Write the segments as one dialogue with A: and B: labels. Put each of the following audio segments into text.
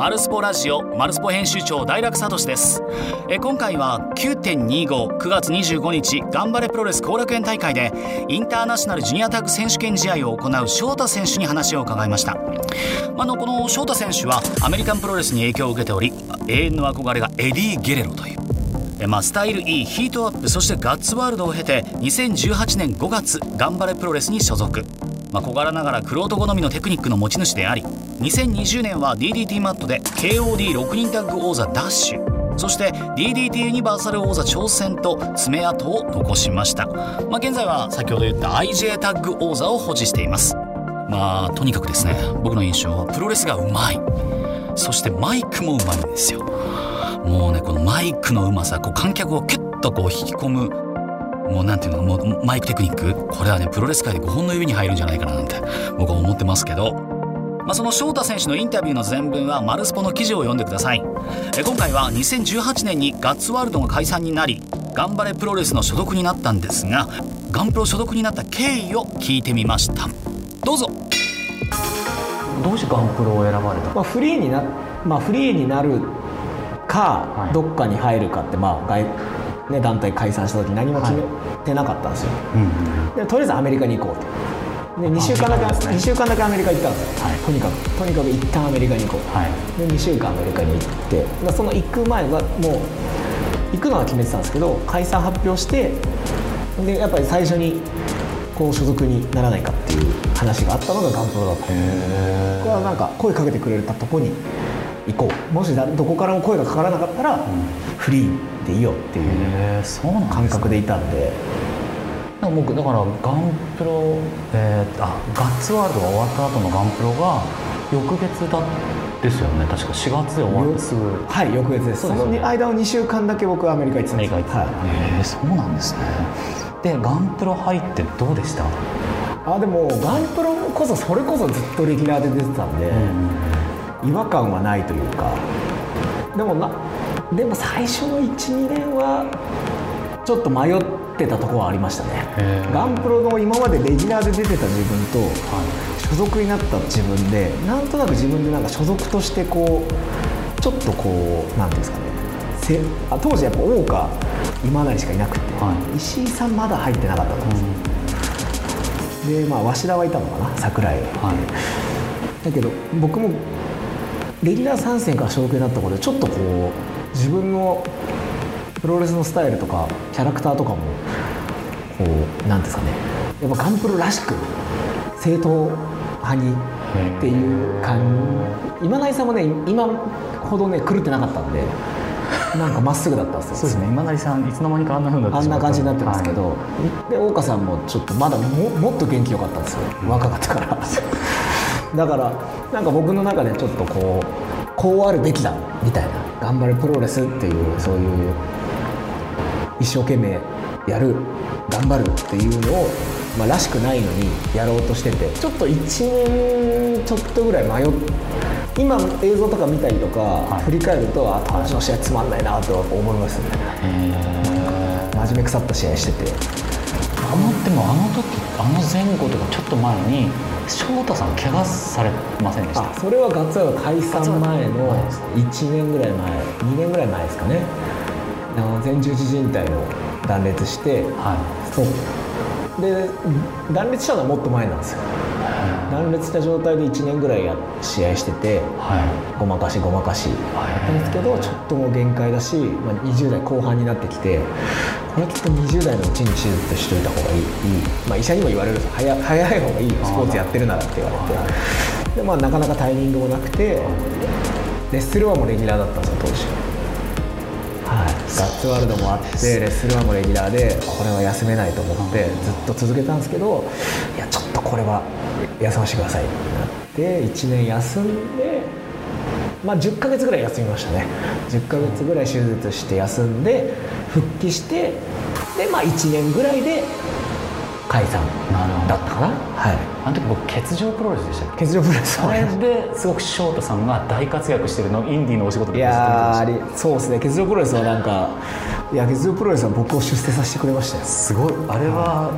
A: マルスポラジオマルスポ編集長大楽聡です。え今回は9.259月25日頑張れプロレス後楽園大会でインターナショナルジュニアタッグ選手権試合を行う翔太選手に話を伺いました。あのこの翔太選手はアメリカンプロレスに影響を受けており永遠の憧れがエディ・ゲレロというまあ、スタイル E ヒートアップそしてガッツワールドを経て2018年5月頑張れプロレスに所属。まあ、小柄ながら玄人好みのテクニックの持ち主であり2020年は DDT マットで KOD6 人タッグ王座ダッシュ。そして DDT ユニバーサル王座挑戦と爪痕を残しました、まあ、現在は先ほど言った IJ タッグ王座を保持しています。まあとにかくですね僕の印象はプロレスがうまい。そしてマイクもうまいんですよ。もうねこのマイクのうまさこう観客をキュッとこう引き込むもうなんていうのもうマイクテクニックこれはねプロレス界で5本の指に入るんじゃないかななんて僕は思ってますけど。まあ、その翔太選手のインタビューの全文はマルスポの記事を読んでください。え今回は2018年にガッツワールドが解散になり頑張れプロレスの所属になったんですがガンプロ所属になった経緯を聞いてみました。どうぞ。
B: どうしてガンプロを選ばれた、
C: まあ、フリーになまあフリーになるか、はい、どっかに入るかってまあ外ね、団体解散した時何も決めてなかったんですよ、はいでとりあえずアメリカに行こうと。で2週間だけ、ね、2週間だけアメリカ行ったんですよ、はい、とにかく。とにかく一旦アメリカに行こう、はい、で2週間アメリカに行って。その行く前はもう行くのは決めてたんですけど解散発表してでやっぱり最初にこう所属にならないかっていう話があったのがガンプロだった。これはなんか声かけてくれたとこに行こう。もしどこからも声がかからなかったら、うん、フリーでいいよっていう感覚でいたんで。
B: 僕だからガンプロ、えー、あガッツワールドが終わった後のガンプロが翌月だですよね。確か4月で終わってすぐ
C: はい翌月です。その間の2週間だけ僕はアメリカ行ってたんです。アメリカ行ってた、
B: はい、へえそうなんですね。でガンプロ入ってどうでした？
C: あでもガンプロこそそれこそずっとレギュラーで出てたんで、うん、違和感はないというか。でもなでも最初の12年はちょっと迷ってたところはありましたね。ガンプロの今までレギュラーで出てた自分と、所属になった自分でなんとなく自分でなんか所属としてこうちょっとこうなんていうんですかね。せあ当時やっぱ大岡今成しかいなくて、はい、石井さんまだ入ってなかったんです、うん、でまあ鷲田はいたのかな櫻井はい、だけど僕もレギュラー参戦から所属になったことでちょっとこう自分のプロレスのスタイルとかキャラクターとかもこうなんですかね。やっぱガンプロらしく正統派にっていう感じ。今成さんもね今ほどね狂ってなかったんでなんかまっすぐだったんですよ。
B: そうですね。今成さんいつの間にかあんなふうにな
C: ってあんな感じになってますけど、はい、で大岡さんもちょっとまだももっと元気よかったんですよ。若かったから。だからなんか僕の中でちょっとこうこうあるべきだみたいな頑張れプロレスっていうそういう一生懸命やる頑張るっていうのを、まあ、らしくないのにやろうとしててちょっと1年ちょっとぐらい迷って今映像とか見たりとか、はい、振り返るとあ当時の試合つまんないなと思いますね。真面目腐った試合してて。
B: あのでもあの時あの前後とかちょっと前に翔太さん怪我されませんでした？
C: それはガッツワード解散前の1年ぐらい前2年ぐらい前ですかね。あの前十字靭帯の断裂して、はい、そう。で断裂したのはもっと前なんですよ断裂した状態で1年ぐらいや試合してて、はい、ごまかしごまかしだったんですけどちょっともう限界だし、まあ、20代後半になってきてこれきっと20代のうちに手術しといた方がいい。まあ、医者にも言われるんです早早い方がいいよ。スポーツやってるならって言われて。で、まあ、なかなかタイミングもなくてレッスルワンもレギュラーだったんですよ当時。ガッツワールドもあってレッスルワンもレギュラーでこれは休めないと思ってずっと続けたんですけどいやちょっとこれは休ませてくださいってなって1年休んでまあ10ヶ月ぐらい休みましたね。10ヶ月ぐらい手術して休んで復帰してでまあ1年ぐらいで解散だったかな？はい。
B: あの時僕欠場プロレスでした
C: 欠場プロレス
B: あれですごく翔太さんが大活躍してるのインディーのお仕事で
C: いやそうですね。欠場プロレスはなんかいや欠場プロレスは僕を出世させてくれましたよ。
B: すごい。あれは、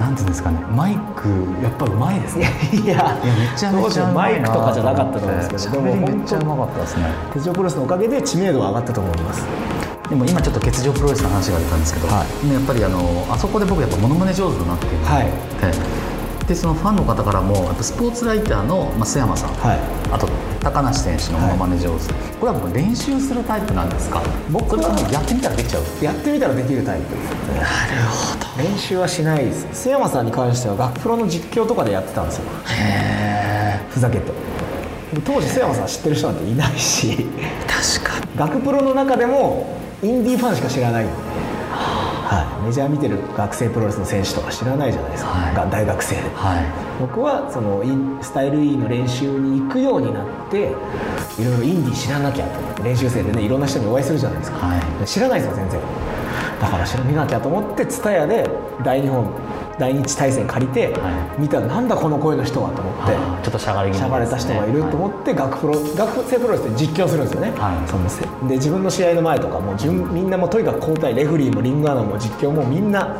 B: なんていうんですかね。マイクやっぱうまいですね。
C: いや
B: いや。めちゃめちゃ
C: マイクとかじゃなかったと思うんですけど。でも
B: めっちゃうまかったですね。
C: 鉄条プロレスのおかげで知名度は上がったと思います
B: でも今ちょっと欠場プロレスの話が出たんですけど、
C: は
B: やっぱりあのあそこで僕やっぱモノマネ上手だなってい。うのがあって、でそのファンの方からもやっぱスポーツライターの、まあ、須山さん、
C: はい。
B: あと高梨選手のモノマネ上手、これはもう練習するタイプなんですか？
C: 僕は
B: やってみたらできちゃう？
C: やってみたらできるタイプ。なるほど。練習はしないです。須山さんに関しては学プロの実況とかでやってたんですよ。
B: へえ
C: ふざけて。で当時須山さん知ってる人なんていないし。
B: 確かに。
C: 学プロの中でもインディーファンしか知らない。はい、メジャー見てる学生プロレスの選手とか知らないじゃないですか、
B: はい。
C: が大学生で。
B: はい。
C: 僕はそのインスタイル E の練習に行くようになっていろいろインディー知らなきゃと練習生でねいろんな人にお会いするじゃないですか、
B: はい。
C: 知らないですよ全然。だから知ら見なきゃと思って TSUTAYA で大日本大日対戦借りて、
B: は
C: 見たらなんだこの声の人はと思って
B: ちょっとしゃがり気味
C: しゃがれた人がいると思って、学プロ学生プロレスで実況するんですよね、
B: はい
C: で自分の試合の前とかもう順みんなもうとにかく交代レフリーもリングアナも実況もみんな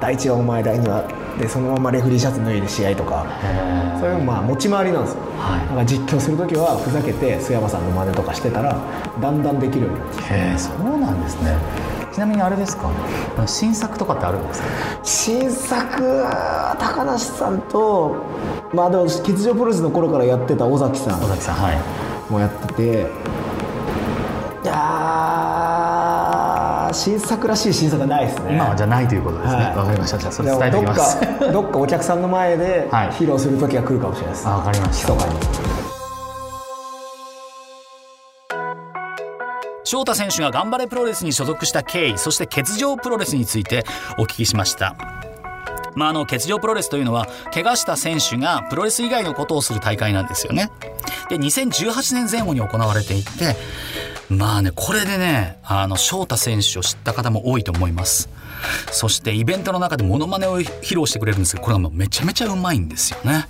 C: 第一はお前第二はでそのままレフリーシャツ脱いで試合とか
B: へ
C: そういうまあ持ち回りなんですよ、
B: はい
C: だから実況する時はふざけて須山さんの真似とかしてたらだんだんできるようになって
B: へえそうなんですね。ちなみにあれですか？新作とかってあるんですか？
C: 新作高梨さんとまあでも欠場プロレスの頃からやってた尾崎さん。
B: 尾崎さんはい。
C: もやってて。いやー新作らしい新作はないですね。
B: 今はじゃないということですね。わ、
C: はい。
B: かりました。じゃあそれ伝えておきます。
C: どっか どっかお客さんの前で
B: はい。
C: 披露する時が来るかもしれないです、
B: あわかりました。
C: 密かに
A: 翔太選手が頑張れプロレスに所属した経緯そして欠場プロレスについてお聞きしました。まあ、あの欠場プロレスというのは怪我した選手がプロレス以外のことをする大会なんですよね。で2018年前後に行われていてまあねこれでねあの翔太選手を知った方も多いと思います。そしてイベントの中でモノマネを披露してくれるんですけどこれがめちゃめちゃうまいんですよね。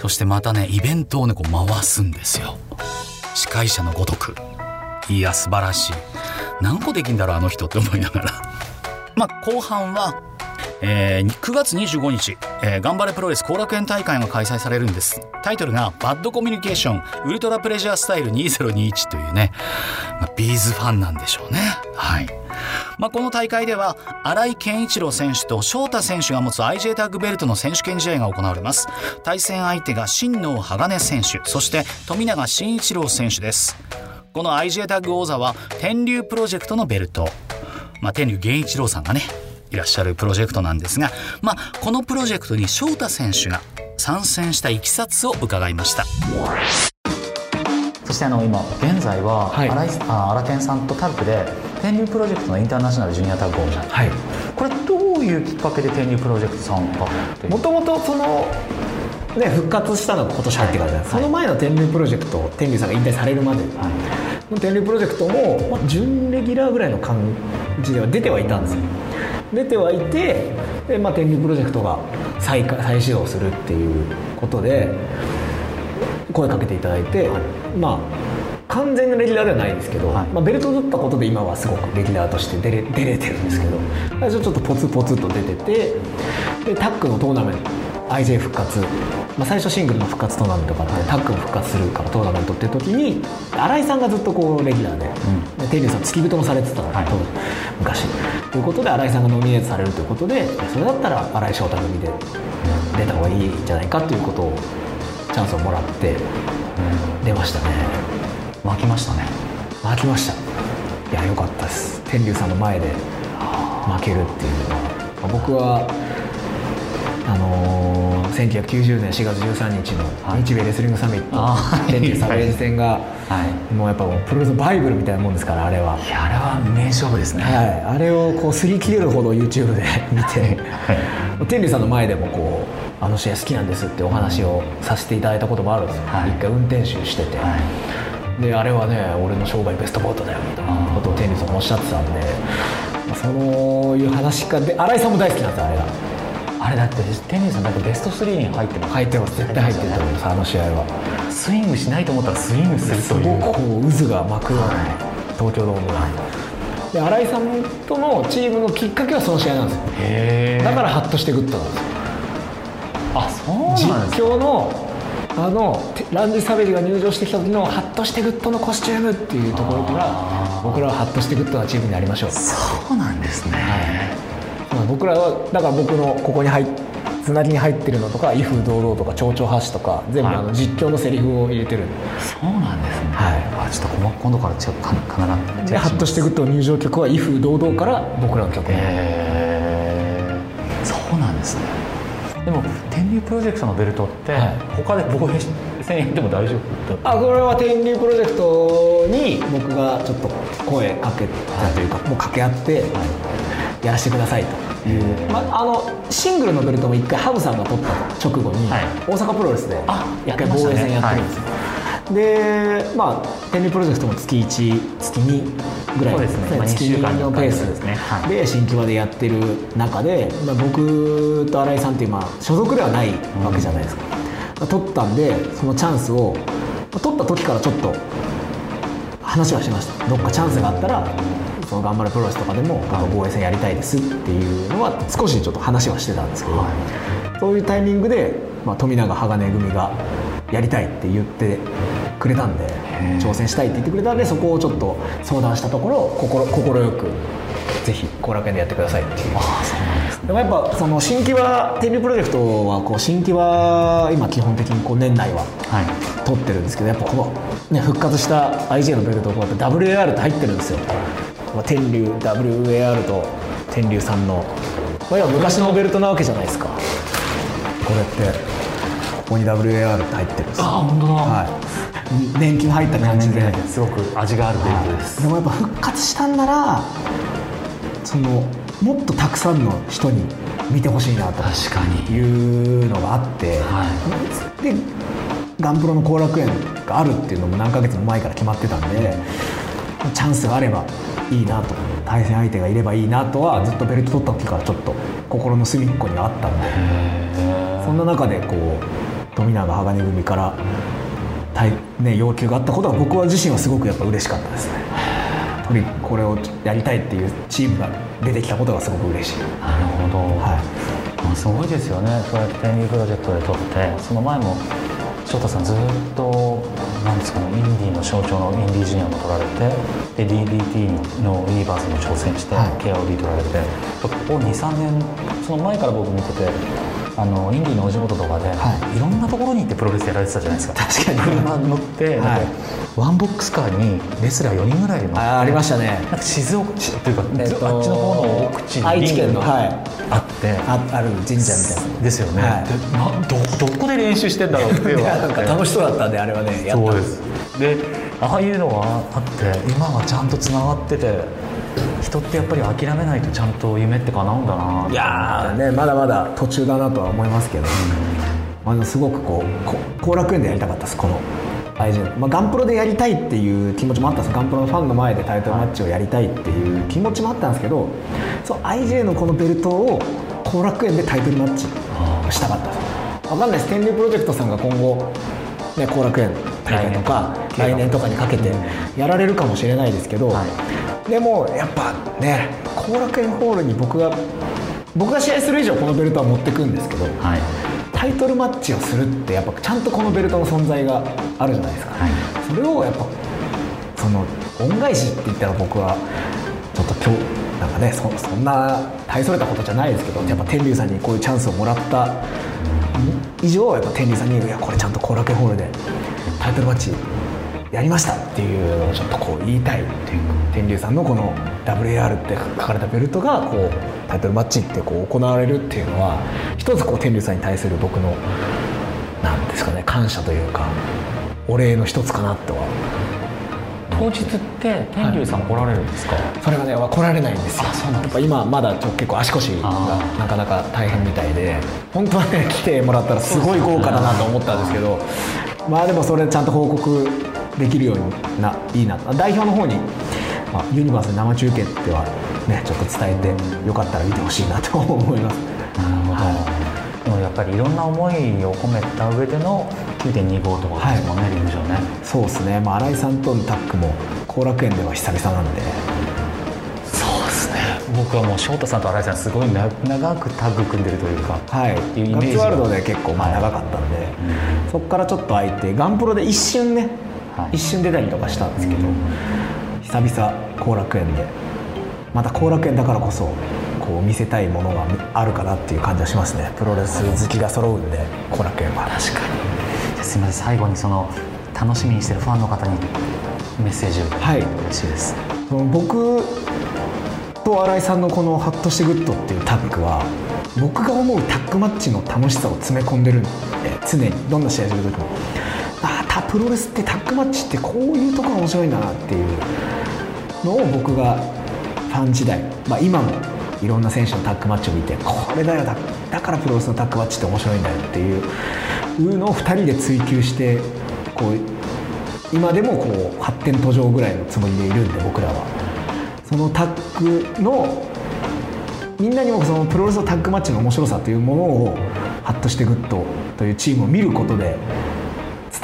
A: そしてまたねイベントをねこう回すんですよ。司会者のごとく。いや素晴らしい。何個できんだろうあの人って思いながら。まあ後半はえー9月25日、えー頑張れプロレス後楽園大会が開催されるんです。タイトルが「バッドコミュニケーションウルトラプレジャースタイル2021」というね、まあ、ビーズファンなんでしょうね。はい。まあ、この大会では新井健一郎選手と翔太選手が持つ IJ タッグベルトの選手権試合が行われます。対戦相手が新能鋼選手そして富永慎一郎選手です。この IJ タッグ王座は天竜プロジェクトのベルト。まあ、天竜源一郎さんがねいらっしゃるプロジェクトなんですが、まあ、このプロジェクトに翔太選手が参戦したいきさつを伺いました。
B: そしてあの今現在は
C: はい。
B: 新井あさんとタッグで天竜プロジェクトのインターナショナルジュニアタッグを
C: はい。
B: これどういうきっかけで天竜プロジェクト参加って
C: もともとそのね復活したのが今年入ってからじゃない。その前の天竜プロジェクト天竜さんが引退されるまで。の天竜プロジェクトも、まあ、準レギュラーぐらいの感じでは出てはいたんですよ。出てはいてで、まあ、天竜プロジェクトが再開再始動するっていうことで声かけていただいて、まあ完全なレギュラーではないですけど、
B: はい。
C: まあ、ベルトを取ったことで今はすごくレギュラーとして出れ出れてるんですけど最初ちょっとポツポツと出ててでタッグのトーナメント IJ 復活、まあ、最初シングルの復活トーナメントがあってタッグも復活するからトーナメントっていう時に新井さんがずっとこうレギュラーで,、でテリーさん付き人もされてたの、
B: はい。
C: 昔。ということで新井さんがノミネートされるということでそれだったら新井翔太組で出た方がいいんじゃないかということをチャンスをもらって出ましたね。
B: 巻きましたね。
C: 負けました。いや良かったです。天竜さんの前で負けるっていうのは、まあ僕はあのー1990年4月13日の日米レスリングサミット、
B: あー
C: 天竜サベージ戦が、
B: はい。
C: もうやっぱプロレスのバイブルみたいなもんですからあれは、
B: いやあれは名勝負ですね、
C: はい、あれをこう擦り切れるほど YouTube で見て。天竜さんの前でもこうあの試合好きなんですってお話をさせていただいたこともあるんですよ、
B: はい。
C: 一回運転手してて、
B: はい。
C: であれはね俺の生涯ベストバウトだよみたいなことを天龍さんがおっしゃってたんで、まあそういう話か。で新井さんも大好きなんですよあれが
B: あれだって天竜さんだってベスト3に入ってます。
C: 入ってます。絶対入ってる。と思いますあの試合は。
B: スイングしないと思ったらスイングする
C: す
B: という。
C: ごくこう渦が巻くような東京ドームが、で新井さんとのチームのきっかけはその試合なんですよ。
A: へ
C: だからハッとしてグッドなんですよ。
A: あそうなんです
C: 実況のあのてランディ・サベージが入場してきた時のハッとしてグッドのコスチュームっていうところから僕らはハッとしてグッドなチームになりましょう。
A: そうなんですね、
C: まあ僕らはだから僕のここに入っつなぎに入ってるのとか「威風堂々」とか「丁々発止」とか全部
A: はい。
C: あの実況のセリフを入れてる
A: そうなんですね。
C: はい。
A: あちょっと今度からちょっとか必ず
C: でハッとしてグッドの入場曲は「威風堂々」から僕らの曲に。
A: へえそうなんですね。でも天竜プロジェクトのベルトって、
C: はい。
A: 他で防衛戦やっても大丈夫だ
C: あこれは天竜プロジェクトに僕がちょっと声かけたというか、もう掛け合ってやらせてくださいという、まあ、あのシングルのベルトも一回ハブさんが取った直後に、
A: はい。
C: 大阪プロレスで
A: あ
C: 一回防衛戦やってるんですよ、でまあ天竜プロジェクトも月1月2ぐらい
A: ですね。まあ
C: 月
A: 二週間に
C: 2のペース
A: ですねはい。
C: で新木場でやってる中で、まあ、僕と新井さんっていう、まあ、所属ではないわけじゃないですか、まあ取ったんでそのチャンスを、まあ取った時からちょっと話はしました。どっかチャンスがあったらその頑張るプロレスとかでも防衛戦やりたいですっていうのは少しちょっと話はしてたんですけど、そういうタイミングで、まあ、富永鋼組がやりたいって言ってくれたんで挑戦したいって言ってくれたんでそこをちょっと相談したところ心快くぜひ後楽園でやってくださいっていう。でもやっぱその新規は天竜プロジェクトはこう新規は今基本的にこう年内は
A: はい。
C: 取ってるんですけどやっぱこの、ね、復活した IG のベルトこうやって WAR って入ってるんですよ、まあ、天竜 WAR と天竜さんの、まあ、要は昔のベルトなわけじゃないですか。これってここに WAR って入ってるんですよ。
A: あ本当だ、
C: はい、年季が入った感じで、
A: すごく味があるベルトです、
C: でもやっぱ復活したんならそのもっとたくさんの人に見てほしいなと。
A: 確かに。
C: いうのがあって、
A: は
C: でガンプロの後楽園があるっていうのも何ヶ月も前から決まってたんでチャンスがあればいいなと対戦相手がいればいいなとはずっとベルト取った時からちょっと心の隅っこにはあったんでそんな中でこう富永鋼組から対、ね、要求があったことは僕は自身はすごくやっぱ嬉しかったですね。これをやりたいっていうチームが出てきたことがすごく嬉しい。
A: なるほど、
C: は
A: まあすごいですよねそうやって天竜プロジェクトで撮ってその前も翔太さんずっとなんですかねインディーの象徴のインディージュニアも取られてで DDT のユニバースに挑戦して、
C: はい。
A: KOD 取られてここ23年その前から僕見ててあのインディーのお仕事とかで、、
C: はい。
A: ろんなところに行ってプロレスやられてたじゃないですか。
C: 確かに。
A: 車乗って、
C: はい。
A: ワンボックスカーにレスラー4人ぐらい乗って
C: あありましたね。
A: なんか静岡市というか、
C: えっと
A: あっちの方の奥地に
C: 愛知県のはい。
A: あって、
C: あある神社みたいな。
A: ですよね、
C: はい。
A: どどこで練習してんだろうっていう
C: なんか楽しそうだったんであれはねやった。
A: そうです。でああいうのがあって今はちゃんとつながってて人ってやっぱり諦めないとちゃんと夢って叶うんだなって。
C: いやーねまだまだ途中だなとは思いますけど、まあ、すごくこうこ後楽園でやりたかったですこの IG、まあ、ガンプロでやりたいっていう気持ちもあったんです。ガンプロのファンの前でタイトルマッチをやりたいっていう気持ちもあったんですけどそう IG のこのベルトを後楽園でタイトルマッチしたかったです。分かんないです。天竜プロジェクトさんが今後ね、後楽園大会とか
A: 来年
C: 来年とかにかけてやられるかもしれないですけど、
A: はい
C: でもやっぱね後楽園ホールに僕が僕が試合する以上このベルトは持ってくんですけど
A: はい。
C: タイトルマッチをするってやっぱちゃんとこのベルトの存在があるじゃないですか、
A: はい。
C: それをやっぱその恩返しって言ったら僕はちょっと今日なんかねそそんな大それたことじゃないですけどやっぱ天竜さんにこういうチャンスをもらった。以上やっぱ天竜さんにいやこれちゃんと後楽園ホールでタイトルマッチやりましたっていうのをちょっとこう言いたいっていうか天竜さんのこの WAR って書かれたベルトがこうタイトルマッチってこう行われるっていうのは一つこう天竜さんに対する僕のなんですかね感謝というかお礼の一つかなとは。
A: 当日って天竜さん来られるんですか、
C: それがね来られないんですよ。
A: そう
C: やっぱ今まだちょ結構足腰がなかなか大変みたいで本当はね来てもらったらすごい豪華だなと思ったんですけどまあでもそれちゃんと報告できるようにないいな。代表の方に、まあ、ユニバース生中継ってはねちょっと伝えてよかったら見てほしいなと思います。
A: なるほど、でもやっぱりいろんな思いを込めた上での9.25ってことですもんね、陸上ね。
C: そうですね、まあ、新井さんとのタッグも後楽園では久々なんで。
B: 僕はもう翔太さんと新井さんすごい長くタッグ組んでるというか
C: はい。ガッツワールドで結構まあ長かったんで、はい、そこからちょっと空いてガンプロで一瞬ね、はい、一瞬出たりとかしたんですけど、久々後楽園でまた後楽園だからこそこう見せたいものがあるかなっていう感じはしますね。プロレス好きが揃うんで後楽園は。
B: 確かに。すみません。最後にその楽しみにしてるファンの方にメッセージを。はい。嬉しいです。
C: 僕と新井さんのこの「ハッとしてグッド」っていうタッグは僕が思うタッグマッチの楽しさを詰め込んでるんで常に。どんな試合する時も。ああプロレスってタッグマッチってこういうとこが面白いんだなっていうのを僕がファン時代、まあ、今もいろんな選手のタッグマッチを見てこれだよだだからプロレスのタッグマッチって面白いんだよっていうのを2人で追求してこう今でもこう発展途上ぐらいのつもりでいるんで僕らは。そのタッグのみんなにもそのプロレスのタッグマッチの面白さというものをハッとしてグッドというチームを見ることで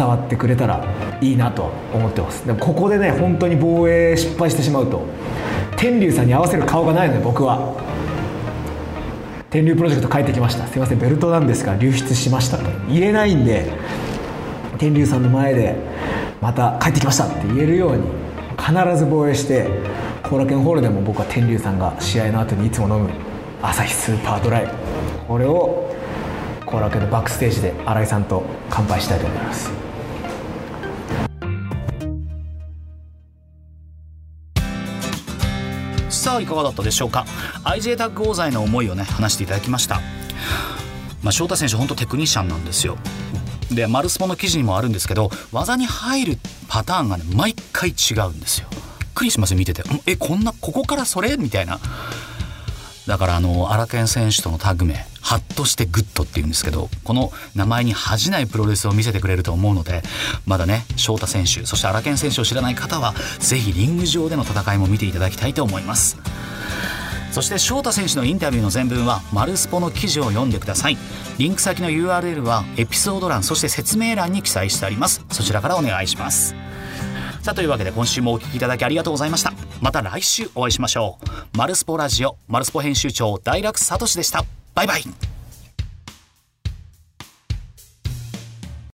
C: 伝わってくれたらいいなと思ってます。でもここでね本当に防衛失敗してしまうと天龍さんに合わせる顔がないので僕は。天龍プロジェクト帰ってきました。すいませんベルトなんですが流出しましたと言えないんで天竜さんの前でまた帰ってきましたって言えるように必ず防衛して後楽園ホールでも僕は天竜さんが試合の後にいつも飲む朝日スーパードライ。これを後楽園のバックステージで新井さんと乾杯したいと思います。
A: いかがだったでしょうか？IJ タッグ王座への思いをね話していただきました。まあ、翔太選手本当テクニシャンなんですよ。でマルスポの記事にもあるんですけど技に入るパターンがね毎回違うんですよ。びっくりします見てて。えこんなここからそれ？みたいな。だからあの荒研選手とのタッグ名ハッとして Good っていうんですけどこの名前に恥じないプロレスを見せてくれると思うのでまだね翔太選手そして荒研選手を知らない方は是非リング上での戦いも見ていただきたいと思います。そして翔太選手のインタビューの全文はマルスポの記事を読んでください。リンク先の URL はエピソード欄そして説明欄に記載してあります。そちらからお願いします。さあというわけで今週もお聴きいただきありがとうございました。また来週お会いしましょう。マルスポラジオマルスポ編集長大楽聡でした。バイバイ。